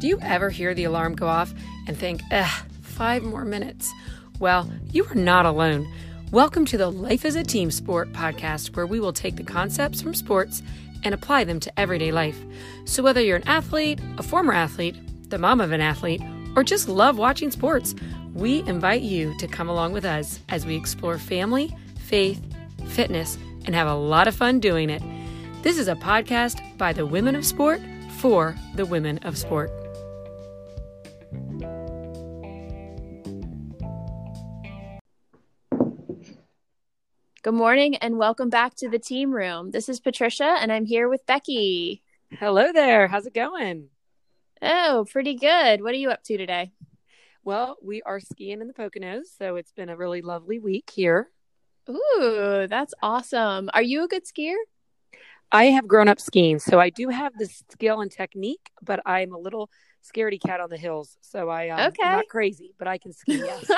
Do you ever hear the alarm go off and think, ugh, five more minutes? Well, you are not alone. Welcome to the Life as a Team Sport podcast, where we will take the concepts from sports and apply them to everyday life. So, whether you're an athlete, a former athlete, the mom of an athlete, or just love watching sports, we invite you to come along with us as we explore family, faith, fitness, and have a lot of fun doing it. This is a podcast by the women of sport for the women of sport. Good morning and welcome back to the team room. This is Patricia and I'm here with Becky. Hello there. How's it going? Oh, pretty good. What are you up to today? Well, we are skiing in the Poconos, so it's been a really lovely week here. Ooh, that's awesome. Are you a good skier? I have grown up skiing, so I do have the skill and technique, but I'm a little scaredy cat on the hills. So I um, okay. I'm not crazy, but I can ski. Yes.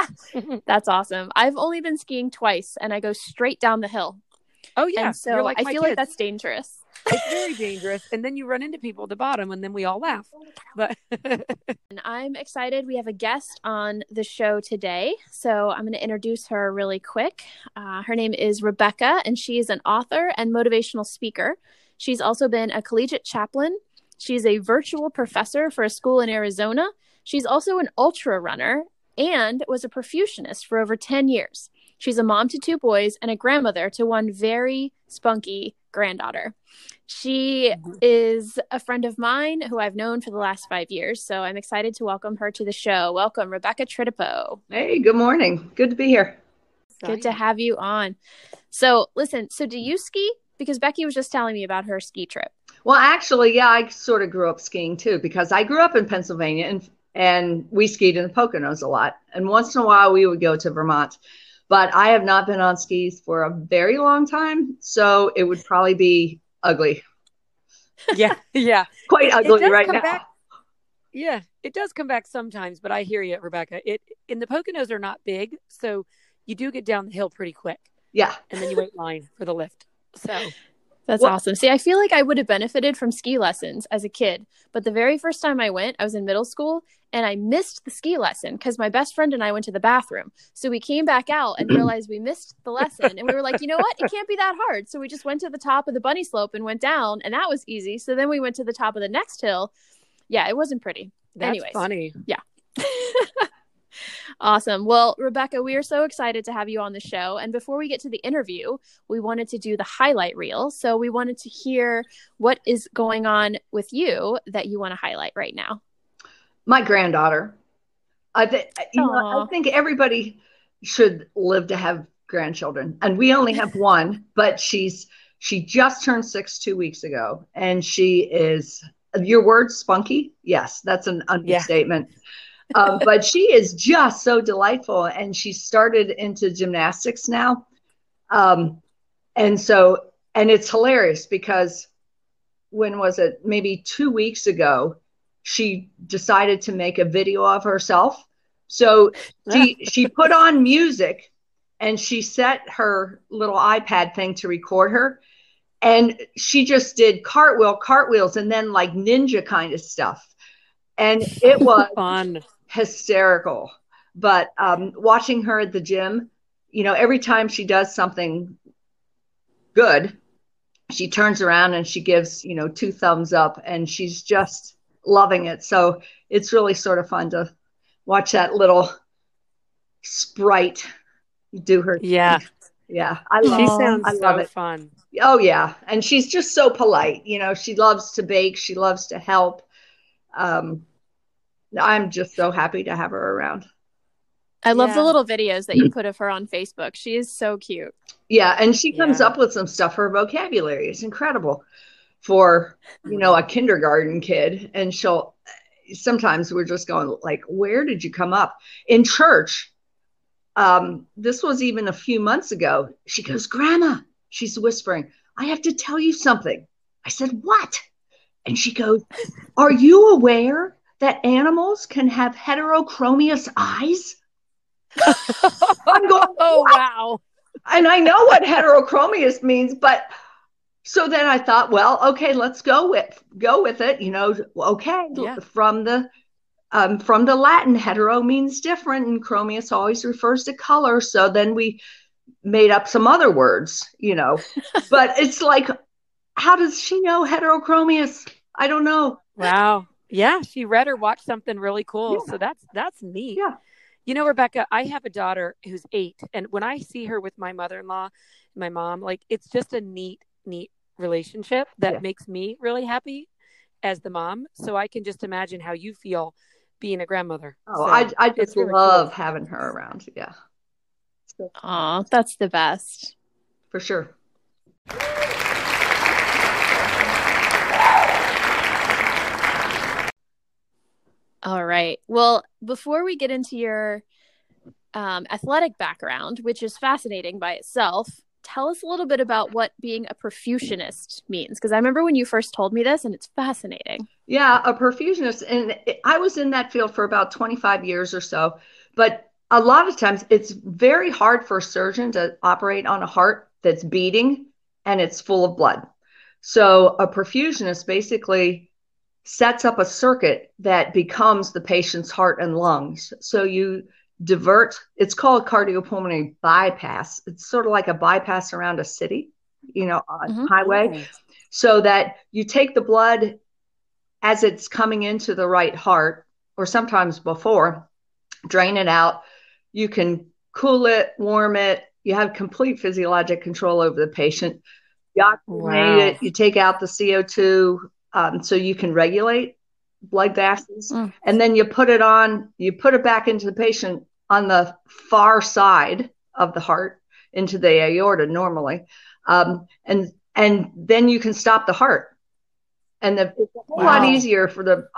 That's awesome. I've only been skiing twice, and I go straight down the hill. Oh yeah, and so like I feel kids. like that's dangerous. It's very dangerous, and then you run into people at the bottom, and then we all laugh. But and I'm excited. We have a guest on the show today, so I'm going to introduce her really quick. Uh, her name is Rebecca, and she is an author and motivational speaker. She's also been a collegiate chaplain She's a virtual professor for a school in Arizona. She's also an ultra runner and was a perfusionist for over 10 years. She's a mom to two boys and a grandmother to one very spunky granddaughter. She mm-hmm. is a friend of mine who I've known for the last five years. So I'm excited to welcome her to the show. Welcome, Rebecca Trittipoe. Hey, good morning. Good to be here. Good to have you on. So, listen, so do you ski? Because Becky was just telling me about her ski trip. Well, actually, yeah, I sort of grew up skiing too because I grew up in Pennsylvania and and we skied in the Poconos a lot. And once in a while, we would go to Vermont. But I have not been on skis for a very long time, so it would probably be ugly. Yeah, yeah, quite ugly right now. Back, yeah, it does come back sometimes, but I hear you, Rebecca. It in the Poconos are not big, so you do get down the hill pretty quick. Yeah, and then you wait line for the lift. So that's well, awesome. See, I feel like I would have benefited from ski lessons as a kid, but the very first time I went, I was in middle school and I missed the ski lesson because my best friend and I went to the bathroom. So we came back out and realized we missed the lesson. And we were like, you know what? It can't be that hard. So we just went to the top of the bunny slope and went down, and that was easy. So then we went to the top of the next hill. Yeah, it wasn't pretty. That's Anyways, funny. Yeah. Awesome. Well, Rebecca, we are so excited to have you on the show. And before we get to the interview, we wanted to do the highlight reel. So we wanted to hear what is going on with you that you want to highlight right now. My granddaughter. I, th- you know, I think everybody should live to have grandchildren, and we only have one, but she's she just turned six two weeks ago, and she is your word spunky. Yes, that's an understatement. Yeah um, but she is just so delightful, and she started into gymnastics now. Um, and so, and it's hilarious because when was it? Maybe two weeks ago, she decided to make a video of herself. So she she put on music and she set her little iPad thing to record her. And she just did cartwheel, cartwheels, and then like ninja kind of stuff. And it was fun hysterical. But um, watching her at the gym, you know, every time she does something good, she turns around and she gives, you know, two thumbs up and she's just loving it. So it's really sort of fun to watch that little sprite do her. Yeah. Thing. Yeah. I love, she sounds I love so it. fun. Oh yeah. And she's just so polite. You know, she loves to bake. She loves to help. Um, I'm just so happy to have her around. I love yeah. the little videos that you put of her on Facebook. She is so cute. Yeah, and she comes yeah. up with some stuff. Her vocabulary is incredible for, you know, a kindergarten kid. And she'll sometimes we're just going like, where did you come up? In church, um, this was even a few months ago. She goes, Grandma, she's whispering, I have to tell you something. I said, What? And she goes, Are you aware that animals can have heterochromous eyes? I'm going, oh, wow. And I know what heterochromous means, but so then I thought, well, okay, let's go with go with it. You know, okay, yeah. from the um, from the Latin, hetero means different, and chromius always refers to color. So then we made up some other words, you know. but it's like, how does she know heterochromius? I don't know. Wow. Yeah, she read or watched something really cool. Yeah. So that's that's neat. Yeah. You know, Rebecca, I have a daughter who's eight, and when I see her with my mother-in-law, my mom, like it's just a neat, neat relationship that yeah. makes me really happy as the mom. So I can just imagine how you feel being a grandmother. Oh, so I I just really love cool. having her around. Yeah. Oh, that's the best. For sure. All right. Well, before we get into your um, athletic background, which is fascinating by itself, tell us a little bit about what being a perfusionist means. Because I remember when you first told me this, and it's fascinating. Yeah, a perfusionist. And I was in that field for about 25 years or so. But a lot of times it's very hard for a surgeon to operate on a heart that's beating and it's full of blood. So a perfusionist basically sets up a circuit that becomes the patient's heart and lungs. So you divert, it's called cardiopulmonary bypass. It's sort of like a bypass around a city, you know, on mm-hmm. highway. So that you take the blood as it's coming into the right heart, or sometimes before, drain it out. You can cool it, warm it. You have complete physiologic control over the patient. You oxygenate wow. it. You take out the CO2 um, so you can regulate blood gases, mm. and then you put it on. You put it back into the patient on the far side of the heart into the aorta normally, um, and and then you can stop the heart. And the, it's a whole wow. lot easier for the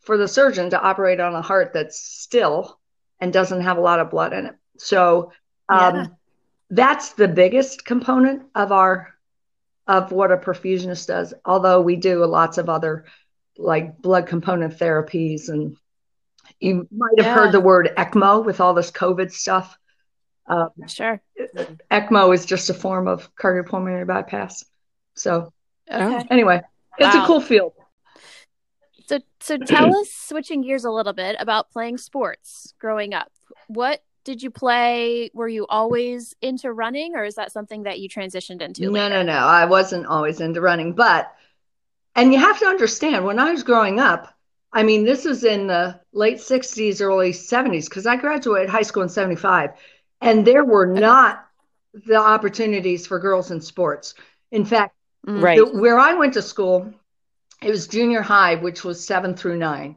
for the surgeon to operate on a heart that's still and doesn't have a lot of blood in it. So um, yeah. that's the biggest component of our of what a perfusionist does, although we do lots of other like blood component therapies. And you might have yeah. heard the word ECMO with all this COVID stuff. Um, sure. ECMO is just a form of cardiopulmonary bypass. So, okay. anyway, it's wow. a cool field. So, so tell us, switching gears a little bit, about playing sports growing up. What did you play? Were you always into running, or is that something that you transitioned into? No, later? no, no. I wasn't always into running, but and you have to understand when I was growing up. I mean, this is in the late '60s, early '70s, because I graduated high school in '75, and there were not the opportunities for girls in sports. In fact, mm. right the, where I went to school, it was junior high, which was seven through nine,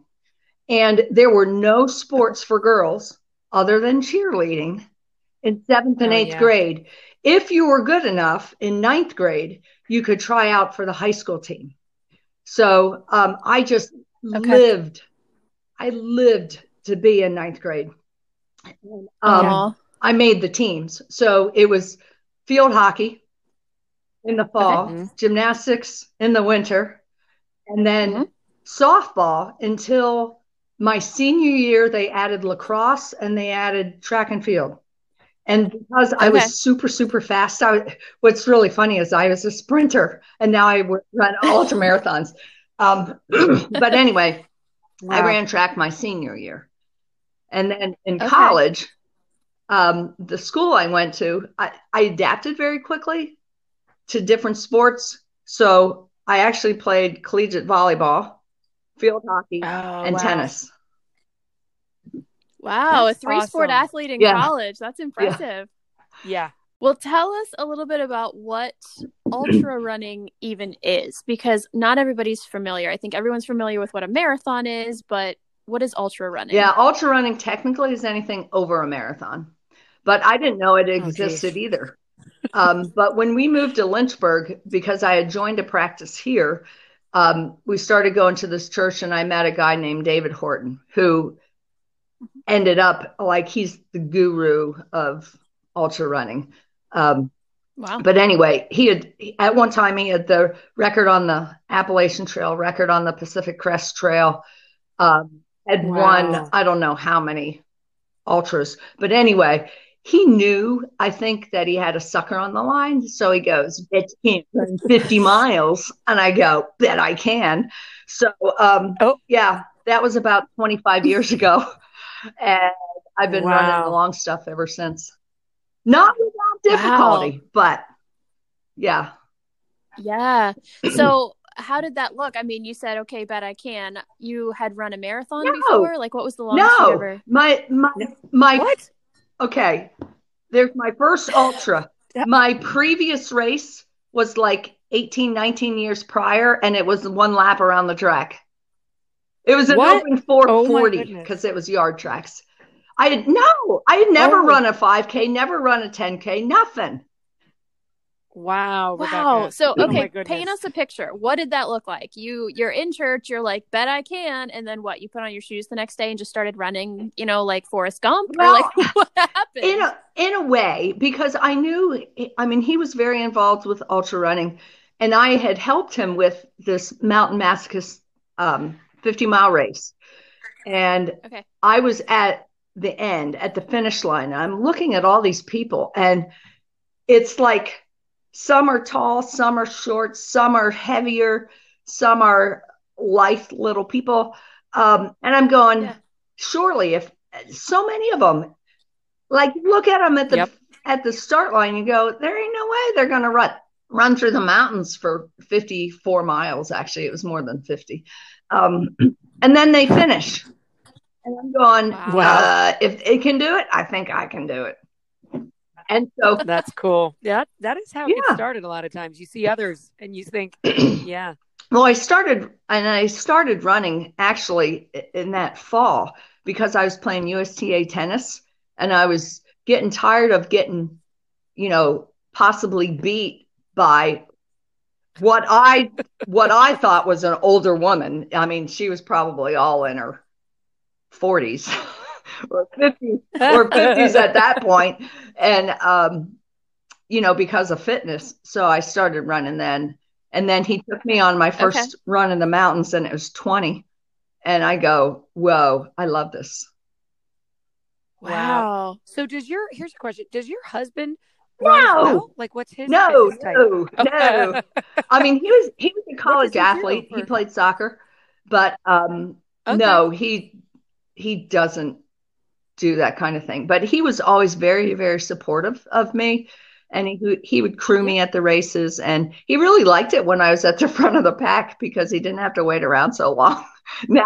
and there were no sports for girls other than cheerleading in seventh and oh, eighth yeah. grade. If you were good enough in ninth grade, you could try out for the high school team. So um, I just okay. lived, I lived to be in ninth grade. Um, I made the teams. So it was field hockey in the fall, okay. Mm-hmm. gymnastics in the winter, and then mm-hmm. softball until my senior year, they added lacrosse and they added track and field. And because okay. I was super, super fast, I, what's really funny is I was a sprinter and now I would run ultra marathons. Um, but anyway, wow. I ran track my senior year. And then in okay. college, um, the school I went to, I, I adapted very quickly to different sports. So I actually played collegiate volleyball field hockey, oh, and wow. tennis. Wow, That's a three awesome. sport athlete in yeah. college. That's impressive. Yeah. yeah. Well, tell us a little bit about what ultra running even is, because not everybody's familiar. I think everyone's familiar with what a marathon is, but what is ultra running? Yeah, ultra running technically is anything over a marathon, but I didn't know it oh, existed oh, either. um, but when we moved to Lynchburg, because I had joined a practice here, um, we started going to this church and I met a guy named David Horton who ended up like he's the guru of ultra running. Um, wow. But anyway, he had at one time he had the record on the Appalachian Trail, record on the Pacific Crest Trail, um, had wow. won I don't know how many ultras. But anyway, he knew, I think, that he had a sucker on the line. So he goes, Bet you can't run 50 miles. And I go, Bet I can. So, um, oh. yeah, that was about 25 years ago. And I've been wow. running the long stuff ever since. Not without difficulty, wow. but yeah. Yeah. So, how did that look? I mean, you said, "Okay, bet I can." You had run a marathon no. before. Like, what was the longest no. ever? My my my. What? Okay, there's my first ultra. My previous race was like 18, 19 years prior, and it was one lap around the track. It was an what? open 440 because oh it was yard tracks. I had no, I had never oh. run a 5K, never run a 10K, nothing. Wow. Wow. Rebecca. So oh okay, oh paint us a picture. What did that look like? You you're in church, you're like, bet I can, and then what? You put on your shoes the next day and just started running, you know, like Forrest Gump? Well, or like what happened? In a in a way, because I knew I mean he was very involved with ultra running and I had helped him with this mountain masochist um, 50 mile race. And okay. I was at the end, at the finish line. I'm looking at all these people, and it's like some are tall, some are short, some are heavier, some are light little people. Um, and I'm going, yeah. surely, if so many of them, like look at them at the yep. at the start line, you go, there ain't no way they're going to run run through the mountains for 54 miles. Actually, it was more than 50. Um, and then they finish. And I'm going, wow. Uh, if it can do it, I think I can do it. And so that's cool. Yeah, that is how it started. A lot of times, you see others, and you think, yeah. Well, I started, and I started running actually in that fall because I was playing USTA tennis, and I was getting tired of getting, you know, possibly beat by what I what I thought was an older woman. I mean, she was probably all in her 40s. or 50s or 50s at that point. And um you know because of fitness. So i started running then. And then he took me on my first okay. run in the mountains and it was 20 and i go whoa i love this. Wow. So does your here's a question. Does your husband no! well? like what's his no no no. I mean he was he was a college athlete. He played soccer. But um okay. no he he doesn't do that kind of thing. But he was always very, very supportive of me. And he, he would crew me at the races. And he really liked it when I was at the front of the pack because he didn't have to wait around so long. now,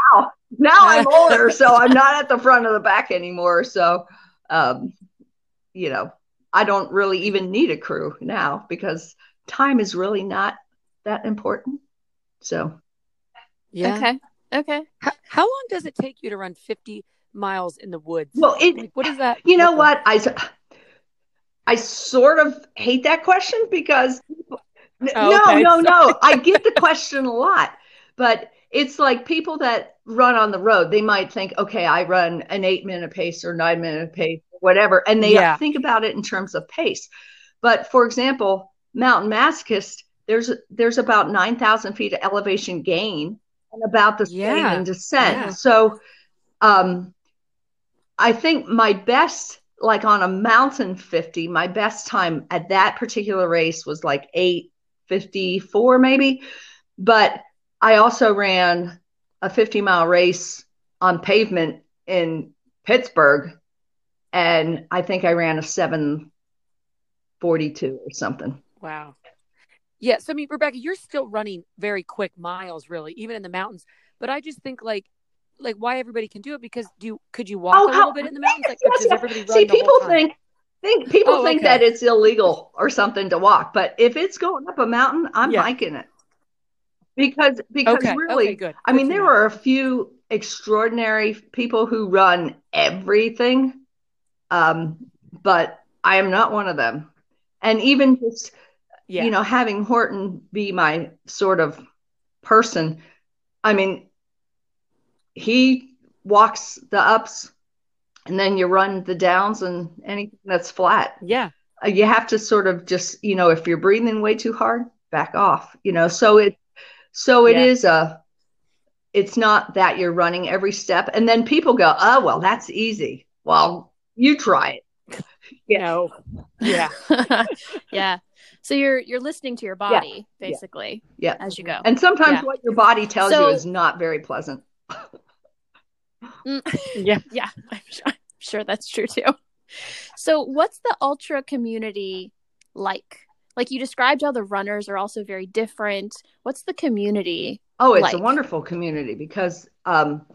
now I'm older, so I'm not at the front of the pack anymore. So, um, you know, I don't really even need a crew now because time is really not that important. So, yeah. Okay. Okay. How, how long does it take you to run 50 miles in the woods? Well, it, like, what is that? You know what? I I sort of hate that question because oh, no, okay. no, no. I get the question a lot, but it's like people that run on the road, they might think, okay, I run an eight minute pace or nine minute pace, whatever. And they yeah. think about it in terms of pace. But for example, Mountain Masochist, there's there's about nine thousand feet of elevation gain and about the same yeah. in descent. Yeah. So um I think my best, like on a mountain 50, my best time at that particular race was like 854 maybe. But I also ran a 50 mile race on pavement in Pittsburgh. And I think I ran a 742 or something. Wow. Yeah, so, I mean, Rebecca, you're still running very quick miles, really, even in the mountains. But I just think like like why everybody can do it because do you, could you walk oh, a little bit in the mountains? Like, yes, everybody See, people think think people oh, think okay. that it's illegal or something to walk, but if it's going up a mountain, I'm yeah. hiking it because because okay. really, okay, I mean, there know. are a few extraordinary people who run everything, um, but I am not one of them. And even just yeah. you know having Horton be my sort of person, I mean, he walks the ups and then you run the downs and anything that's flat. Yeah. Uh, you have to sort of just, you know, if you're breathing way too hard, back off, you know. So it so it yeah. is a it's not that you're running every step and then people go, "Oh, well, that's easy." Well, you try it. you know, yeah, yeah. So you're you're listening to your body yeah. basically, yeah. as you go. And sometimes yeah. what your body tells so, you is not very pleasant. Mm. yeah, yeah, I'm sure, I'm sure that's true too. So, what's the ultra community like? Like you described, how the runners are also very different. What's the community? Oh, it's like? a wonderful community because um,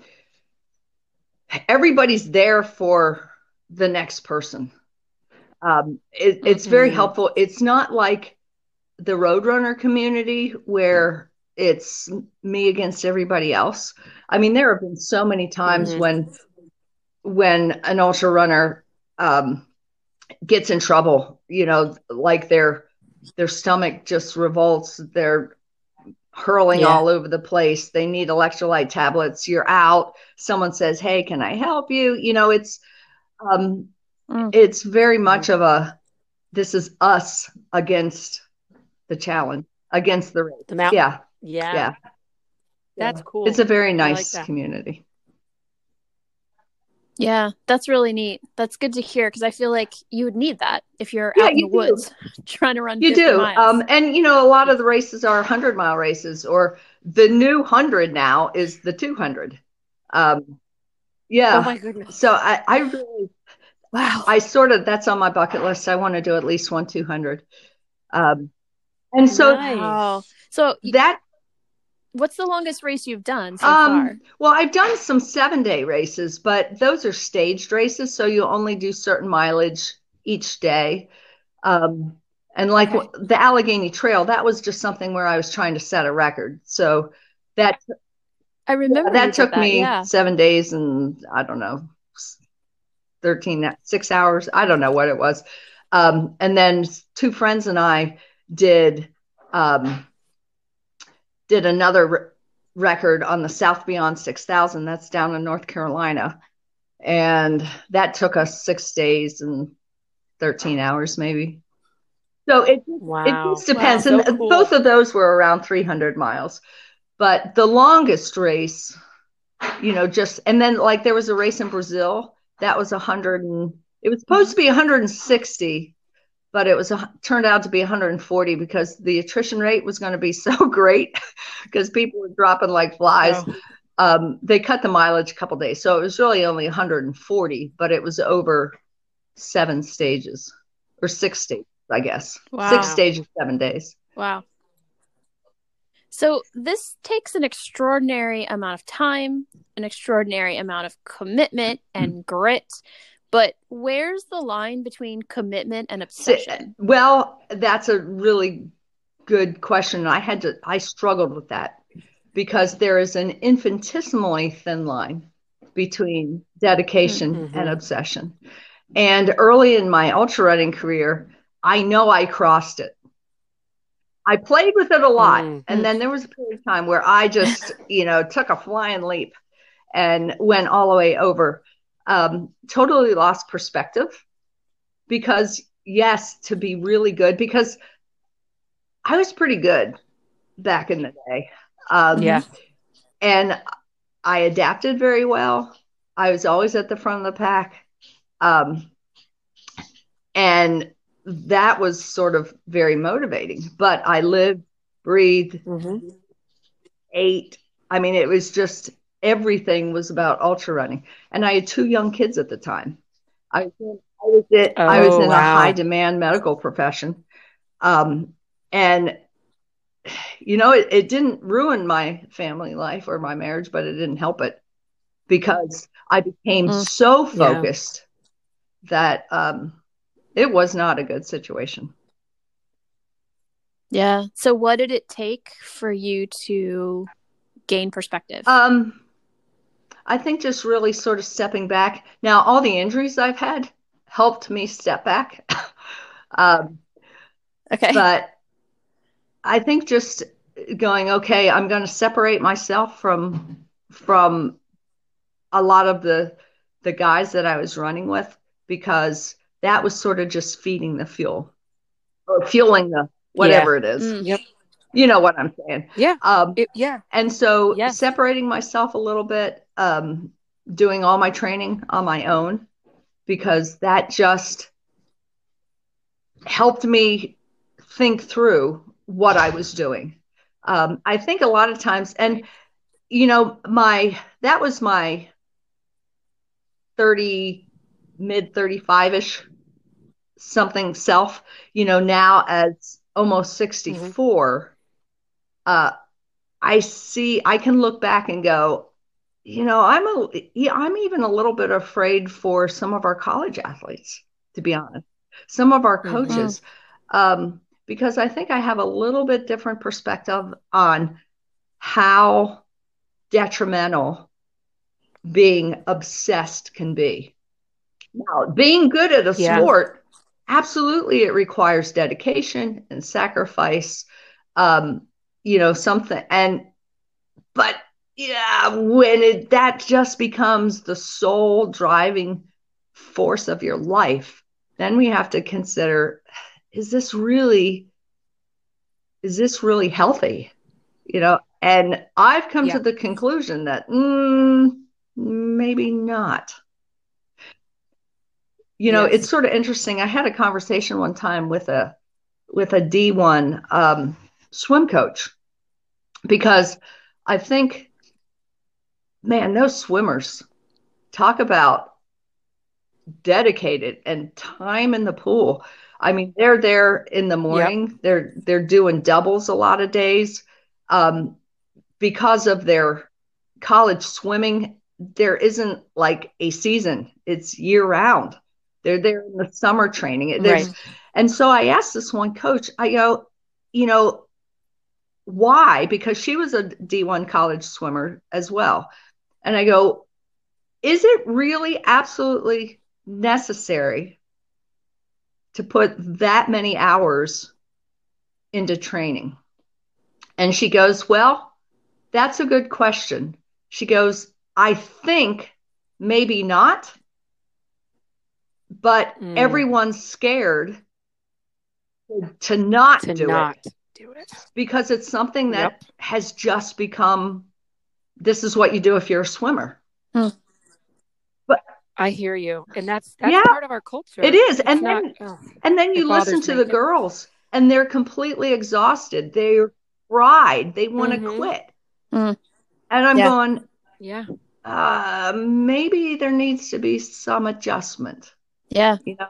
everybody's there for the next person. Um, it, it's very mm-hmm. helpful. It's not like the Roadrunner community where it's me against everybody else. I mean, there have been so many times mm-hmm. when when an ultra runner um, gets in trouble, you know, like their their stomach just revolts, they're hurling yeah. all over the place. They need electrolyte tablets. You're out. Someone says, "Hey, can I help you?" You know, it's um, mm. it's very much of a this is us against the challenge, against the race. The mountain. Yeah. Yeah. Yeah. That's cool. It's a very nice like community. Yeah, that's really neat. That's good to hear because I feel like you would need that if you're yeah, out in the do. woods trying to run. You do, um, and you know a lot of the races are hundred mile races, or the new hundred now is the two hundred. Um, yeah. Oh my goodness. So I, I really, wow. I sort of that's on my bucket list. I want to do at least one two hundred. Um, and so, nice. so that What's the longest race you've done so um, far? Well, I've done some seven day races, but those are staged races, so you only do certain mileage each day. Um, and like okay. the Allegheny Trail, that was just something where I was trying to set a record. So that I remember that took that, me yeah. seven days and I don't know, 13, six hours. I don't know what it was. Um, and then two friends and I did um, did another re- record on the South Beyond 6000. That's down in North Carolina. And that took us six days and 13 hours, maybe. So it, wow. it just depends. Wow, so and cool. both of those were around 300 miles. But the longest race, you know, just, and then like there was a race in Brazil that was 100 and it was supposed to be 160 but it was a, turned out to be 140 because the attrition rate was going to be so great because people were dropping like flies. Um, they cut the mileage a couple days, so it was really only 140, but it was over seven stages or six stages, I guess. Wow. Six stages, seven days. Wow. So this takes an extraordinary amount of time, an extraordinary amount of commitment and grit. But where's the line between commitment and obsession? Well, that's a really good question. I had to, I struggled with that because there is an infinitesimally thin line between dedication mm-hmm. and obsession. And early in my ultra running career, I know I crossed it. I played with it a lot. Mm-hmm. And then there was a period of time where I just, you know, took a flying leap and went all the way over um, totally lost perspective because yes to be really good because i was pretty good back in the day. Um, yeah. and i adapted very well. I was always at the front of the pack. Um, and that was sort of very motivating but i lived breathed mm-hmm. ate. I mean it was just everything was about ultra running. And I had two young kids at the time. I, I was, in, oh, I was in wow. a high demand medical profession. Um, and, you know, it, it didn't ruin my family life or my marriage, but it didn't help it because I became mm. so focused yeah. that um, it was not a good situation. Yeah. So, what did it take for you to gain perspective? Um, I think just really sort of stepping back. Now, all the injuries I've had helped me step back. um, okay. But I think just going, okay, I'm going to separate myself from from a lot of the the guys that I was running with because that was sort of just feeding the fuel or fueling the whatever yeah. it is. Mm, yep. You know what I'm saying? Yeah. Um, it, yeah. And so separating myself a little bit, um, doing all my training on my own, because that just helped me think through what I was doing. Um, I think a lot of times, and you know, my that was my 30, mid 35 ish something self, you know, now as almost 64, mm-hmm. uh, I see, I can look back and go, you know, I'm a, I'm even a little bit afraid for some of our college athletes, to be honest, some of our mm-hmm. coaches, mm-hmm. um, because I think I have a little bit different perspective on how detrimental being obsessed can be. Now, being good at a yeah. sport, absolutely, it requires dedication and sacrifice. Um, you know, something, and but yeah, when it that just becomes the sole driving force of your life, then we have to consider: is this really, is this really healthy? You know, and I've come yeah. to the conclusion that mm, maybe not. You know, yes. it's sort of interesting. I had a conversation one time with a with a D1 um, swim coach because I think, man, those swimmers talk about dedicated and time in the pool. I mean, they're there in the morning. Yep. They're they're doing doubles a lot of days. Um, because of their college swimming, there isn't like a season, it's year round. They're there in the summer training. There's, right. And so I asked this one coach, I go, you know, why? Because she was a D1 college swimmer as well. And I go, is it really absolutely necessary to put that many hours into training? And she goes, well, that's a good question. She goes, I think maybe not, but mm. everyone's scared to not to do not it. Do it because it's something that yep. has just become this is what you do if you're a swimmer. Hmm. But I hear you, and that's that's yeah, part of our culture. It is, it's and not, then oh, and then you listen to the girls, and they're completely exhausted. They're fried. They want to mm-hmm. quit. Mm. And I'm yeah. going, yeah, uh, maybe there needs to be some adjustment. Yeah. You know?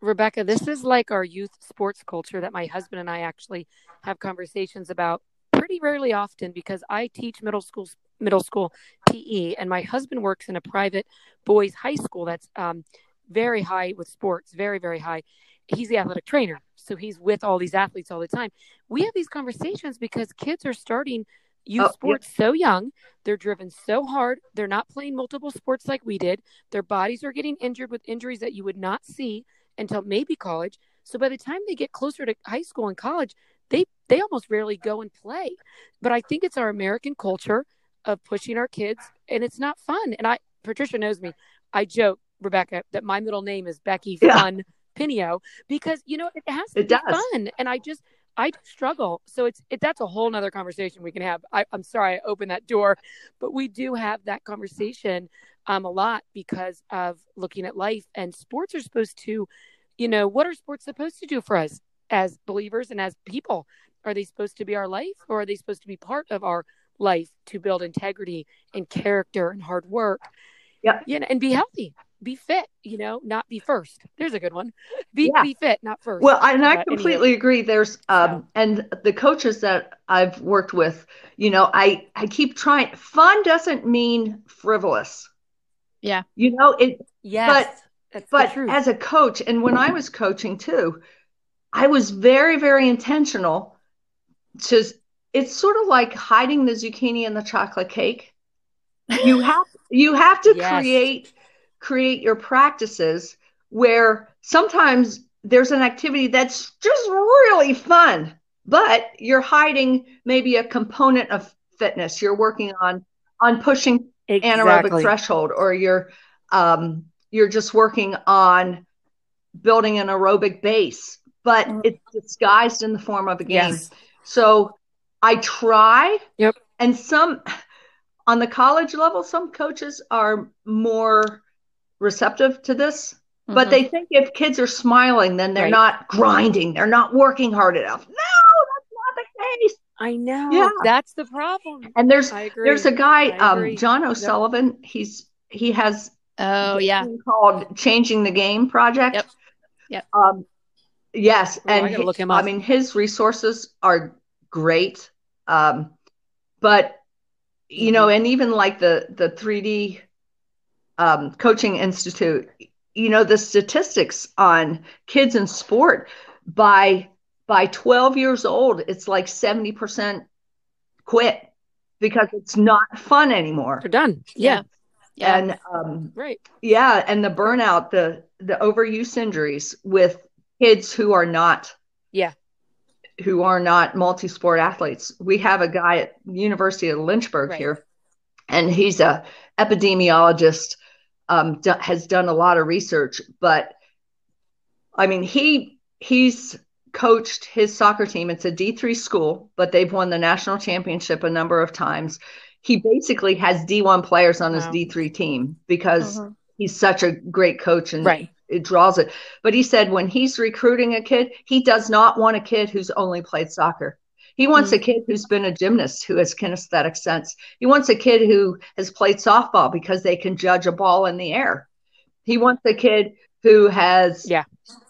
Rebecca, this is like our youth sports culture that my husband and I actually have conversations about pretty rarely often because I teach middle school middle school PE and my husband works in a private boys high school that's um, very high with sports, very very high. He's the athletic trainer, so he's with all these athletes all the time. We have these conversations because kids are starting youth oh, sports yep. so young. They're driven so hard. They're not playing multiple sports like we did. Their bodies are getting injured with injuries that you would not see until maybe college. So by the time they get closer to high school and college, they they almost rarely go and play. But I think it's our American culture of pushing our kids and it's not fun. And I Patricia knows me. I joke, Rebecca, that my middle name is Becky yeah. Fun Pinio because you know it has to it be does. fun. And I just I struggle. So it's it, that's a whole nother conversation we can have. I, am sorry I opened that door, but we do have that conversation um, a lot because of looking at life and sports are supposed to, you know, what are sports supposed to do for us as believers and as people? Are they supposed to be our life or are they supposed to be part of our life to build integrity and character and hard work? Yeah. You know, and be healthy be fit, you know, not be first. There's a good one. Be yeah. be fit, not first. Well, and I completely agree. There's um and the coaches that I've worked with, you know, I I keep trying fun doesn't mean frivolous. Yeah. You know, it yes, but but as a coach and when I was coaching too, I was very very intentional to it's sort of like hiding the zucchini in the chocolate cake. You have you have to yes. create create your practices where sometimes there's an activity that's just really fun, but you're hiding maybe a component of fitness. You're working on on pushing exactly. anaerobic threshold, or you're um, you're just working on building an aerobic base, but mm. it's disguised in the form of a game. Yes. So I try. Yep. And some on the college level, some coaches are more receptive to this. Mm-hmm. But they think if kids are smiling, then they're right. not grinding, they're not working hard enough. No, that's not the case. I know. Yeah. That's the problem. And there's there's a guy, um, John O'Sullivan. Yep. He's he has oh yeah called Changing the Game Project. Yep. Yep. Um, yes, oh, and I, he, look him up. I mean his resources are great. Um, but you mm-hmm. know, and even like the the 3D um, coaching institute, you know, the statistics on kids in sport by by 12 years old, it's like 70% quit because it's not fun anymore. They're done. Yeah. Yeah. And um, right. Yeah, and the burnout, the the overuse injuries with kids who are not yeah who are not multi-sport athletes. We have a guy at University of Lynchburg right. here, and he's a epidemiologist. Um, d- has done a lot of research, but I mean, he he's coached his soccer team. It's a D three school, but they've won the national championship a number of times. He basically has D one players on wow. his D three team because uh-huh. he's such a great coach and right it draws it. But he said when he's recruiting a kid, he does not want a kid who's only played soccer. He wants mm-hmm. a kid who's been a gymnast who has kinesthetic sense. He wants a kid who has played softball because they can judge a ball in the air. He wants a kid who has, yeah,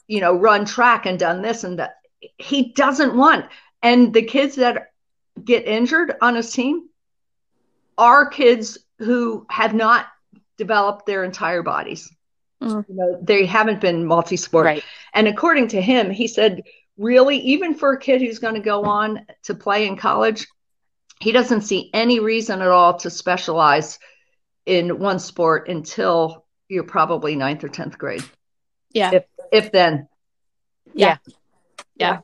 you know, run track and done this and that. He doesn't want. And the kids that get injured on his team are kids who have not developed their entire bodies. Mm. You know, they haven't been multi-sport. Right. And according to him, he said, really, even for a kid who's going to go on to play in college, he doesn't see any reason at all to specialize in one sport until you're probably ninth or tenth grade. Yeah. If if then. Yeah. Yeah. yeah.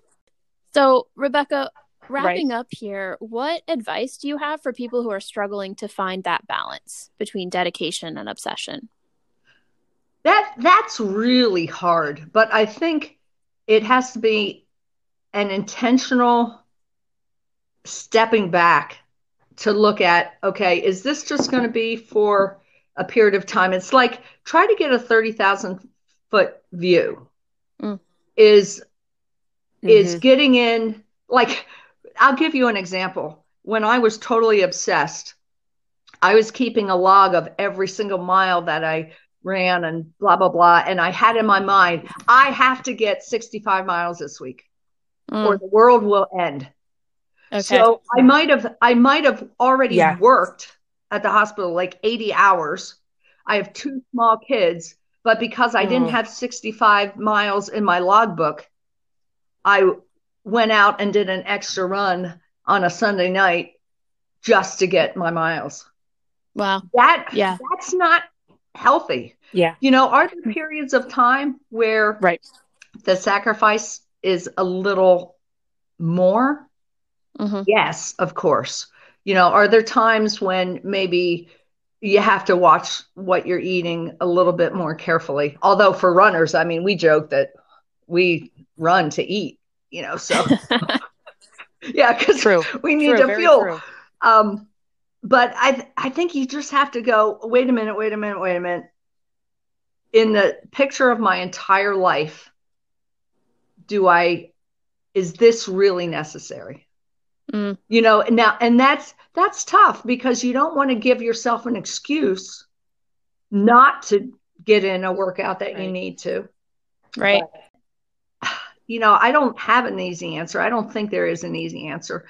So Rebecca, wrapping right. up here, what advice do you have for people who are struggling to find that balance between dedication and obsession? That that's really hard but i think it has to be an intentional stepping back to look at okay is this just going to be for a period of time it's like try to get a 30,000 foot view mm. is mm-hmm. is getting in like I'll give you an example when I was totally obsessed I was keeping a log of every single mile that I ran and blah blah blah and i had in my mind i have to get 65 miles this week mm. or the world will end okay. so i might have i might have already yeah. worked at the hospital like 80 hours i have two small kids but because i mm. didn't have 65 miles in my logbook i went out and did an extra run on a sunday night just to get my miles wow that yeah that's not healthy. Yeah. You know, are there periods of time where right the sacrifice is a little more? Mm-hmm. Yes, of course. You know, are there times when maybe you have to watch what you're eating a little bit more carefully? Although for runners, I mean, we joke that we run to eat, you know, so yeah, because we need true, to fuel. Um, but I I think you just have to go. Wait a minute. Wait a minute. Wait a minute. In the picture of my entire life, do I? Is this really necessary? Mm. You know now, and that's that's tough because you don't want to give yourself an excuse not to get in a workout that right. you need to. Right. But, you know, I don't have an easy answer. I don't think there is an easy answer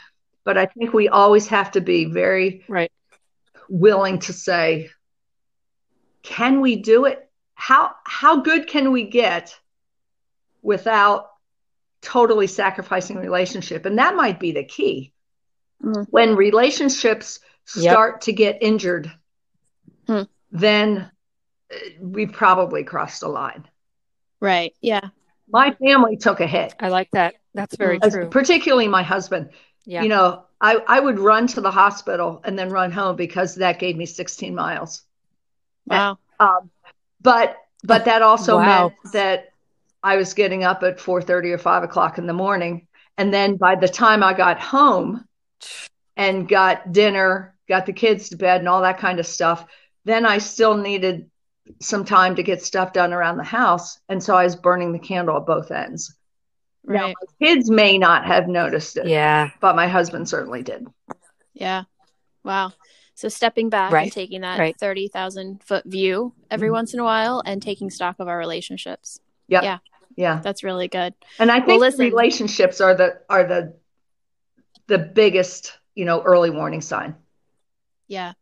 but I think we always have to be very right willing to say, can we do it? How how good can we get without totally sacrificing relationship? And that might be the key. Mm-hmm. When relationships start yep. to get injured, hmm. then uh, we've probably crossed a line. Right. Yeah. My family took a hit. I like that. That's very true. Particularly my husband. Yeah. You know, I, I would run to the hospital and then run home because that gave me 16 miles. Wow. Um, but but that also wow. meant that I was getting up at 4:30 or 5 o'clock in the morning, and then by the time I got home and got dinner, got the kids to bed, and all that kind of stuff, then I still needed some time to get stuff done around the house. And so I was burning the candle at both ends. Right. Now, my kids may not have noticed it. Yeah. But my husband certainly did. Yeah. Wow. So stepping back right. and taking that right. 30,000 foot view every mm-hmm. once in a while and taking stock of our relationships. Yep. Yeah. Yeah. That's really good. And I think well, relationships are the are the the biggest, you know, early warning sign. Yeah.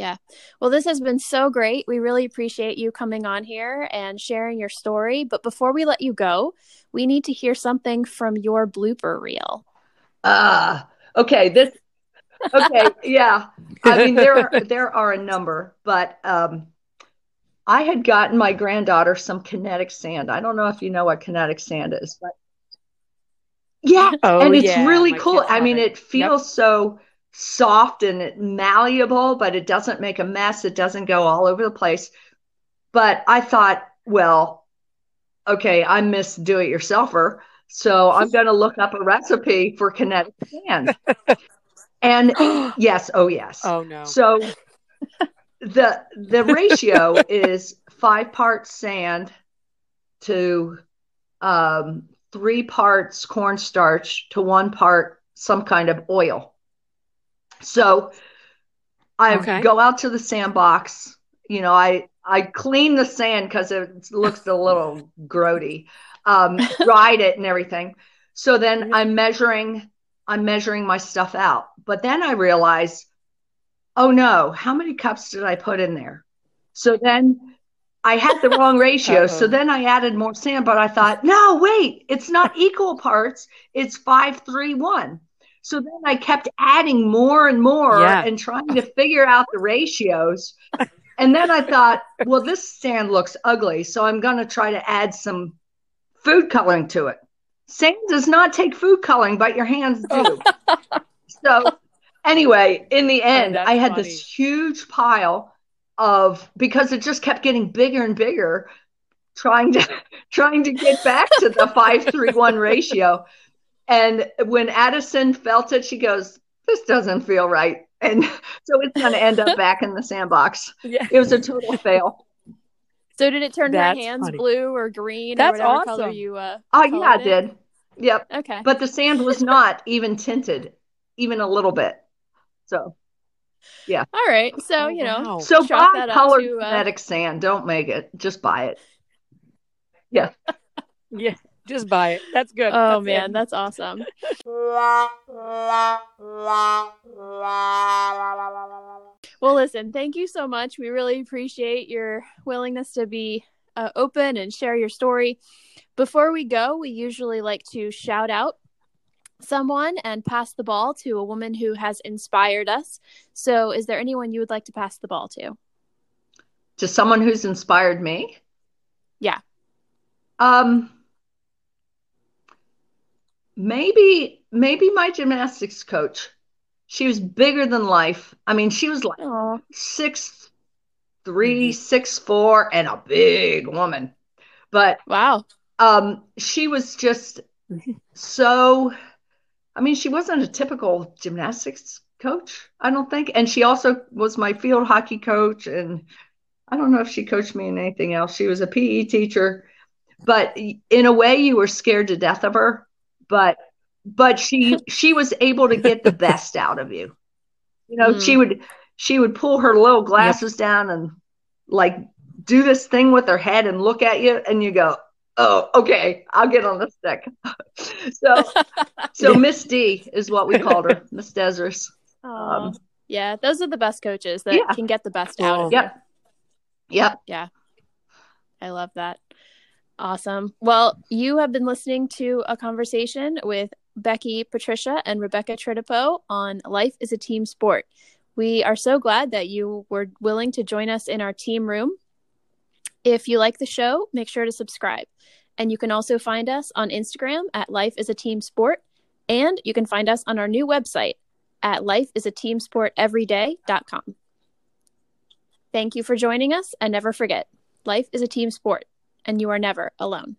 Yeah. Well, this has been so great. We really appreciate you coming on here and sharing your story. But before we let you go, we need to hear something from your blooper reel. Ah, uh, okay. This okay, yeah. I mean there are there are a number, but um I had gotten my granddaughter some kinetic sand. I don't know if you know what kinetic sand is, but yeah, oh, and it's yeah. really my cool. I mean, it, it feels yep. so soft and malleable, but it doesn't make a mess. It doesn't go all over the place. But I thought, well, okay, I miss do it yourselfer. So I'm going to look up a recipe for kinetic sand. and yes, oh yes. Oh no. So the the ratio is five parts sand to um, three parts cornstarch to one part some kind of oil. So I okay. go out to the sandbox. You know, I I clean the sand because it looks a little grody. Um, dried it and everything. So then I'm measuring. I'm measuring my stuff out. But then I realize, oh no, how many cups did I put in there? So then I had the wrong ratio. So then I added more sand, but I thought, no, wait, it's not equal parts. It's five, three, one. So then I kept adding more and more yeah. and trying to figure out the ratios. and then I thought, well, this sand looks ugly. So I'm going to try to add some food coloring to it. Sand does not take food coloring, but your hands do. so anyway, in the oh, end, oh, I had funny. this huge pile of because it just kept getting bigger and bigger trying to trying to get back to the 531 ratio and when Addison felt it, she goes, This doesn't feel right. And so it's going to end up back in the sandbox. Yeah. It was a total fail. So did it turn That's her hands funny. blue or green That's or whatever awesome. color you uh Oh yeah, it did. Yep. Okay. But the sand was not even tinted, even a little bit. So yeah. All right. So, you know, wow. so buy colored to, uh... kinetic sand. Don't make it. Just buy it. Yeah. yeah. Just buy it. That's good. Oh that's man, it. that's awesome. well, listen, thank you so much. We really appreciate your willingness to be uh, open and share your story. Before we go, we usually like to shout out someone and pass the ball to a woman who has inspired us. So, is there anyone you would like to pass the ball to? To someone who's inspired me? Yeah. Um maybe maybe my gymnastics coach she was bigger than life. I mean she was like Aww. six three, mm-hmm. six four and a big woman. But wow. um she was just so i mean she wasn't a typical gymnastics coach i don't think. And she also was my field hockey coach and i don't know if she coached me in anything else. She was a pe teacher. But in a way you were scared to death of her but but she she was able to get the best out of you. You know, mm. she would she would pull her little glasses yep. down and like do this thing with her head and look at you and you go, "Oh, okay, I'll get on the stick." so so Miss D is what we called her, Miss Desirous. Um, yeah, those are the best coaches that yeah. can get the best out of yep. you. Yep. Yeah. I love that. Awesome. Well, you have been listening to a conversation with Becky Patricia and Rebecca Trittipoe on Life is a Team Sport. We are so glad that you were willing to join us in our team room. If you like the show, make sure to subscribe. And you can also find us on Instagram at Life is a Team Sport. And you can find us on our new website at lifeisateamsporteveryday.com. Thank you for joining us, and never forget life is a team sport and you are never alone.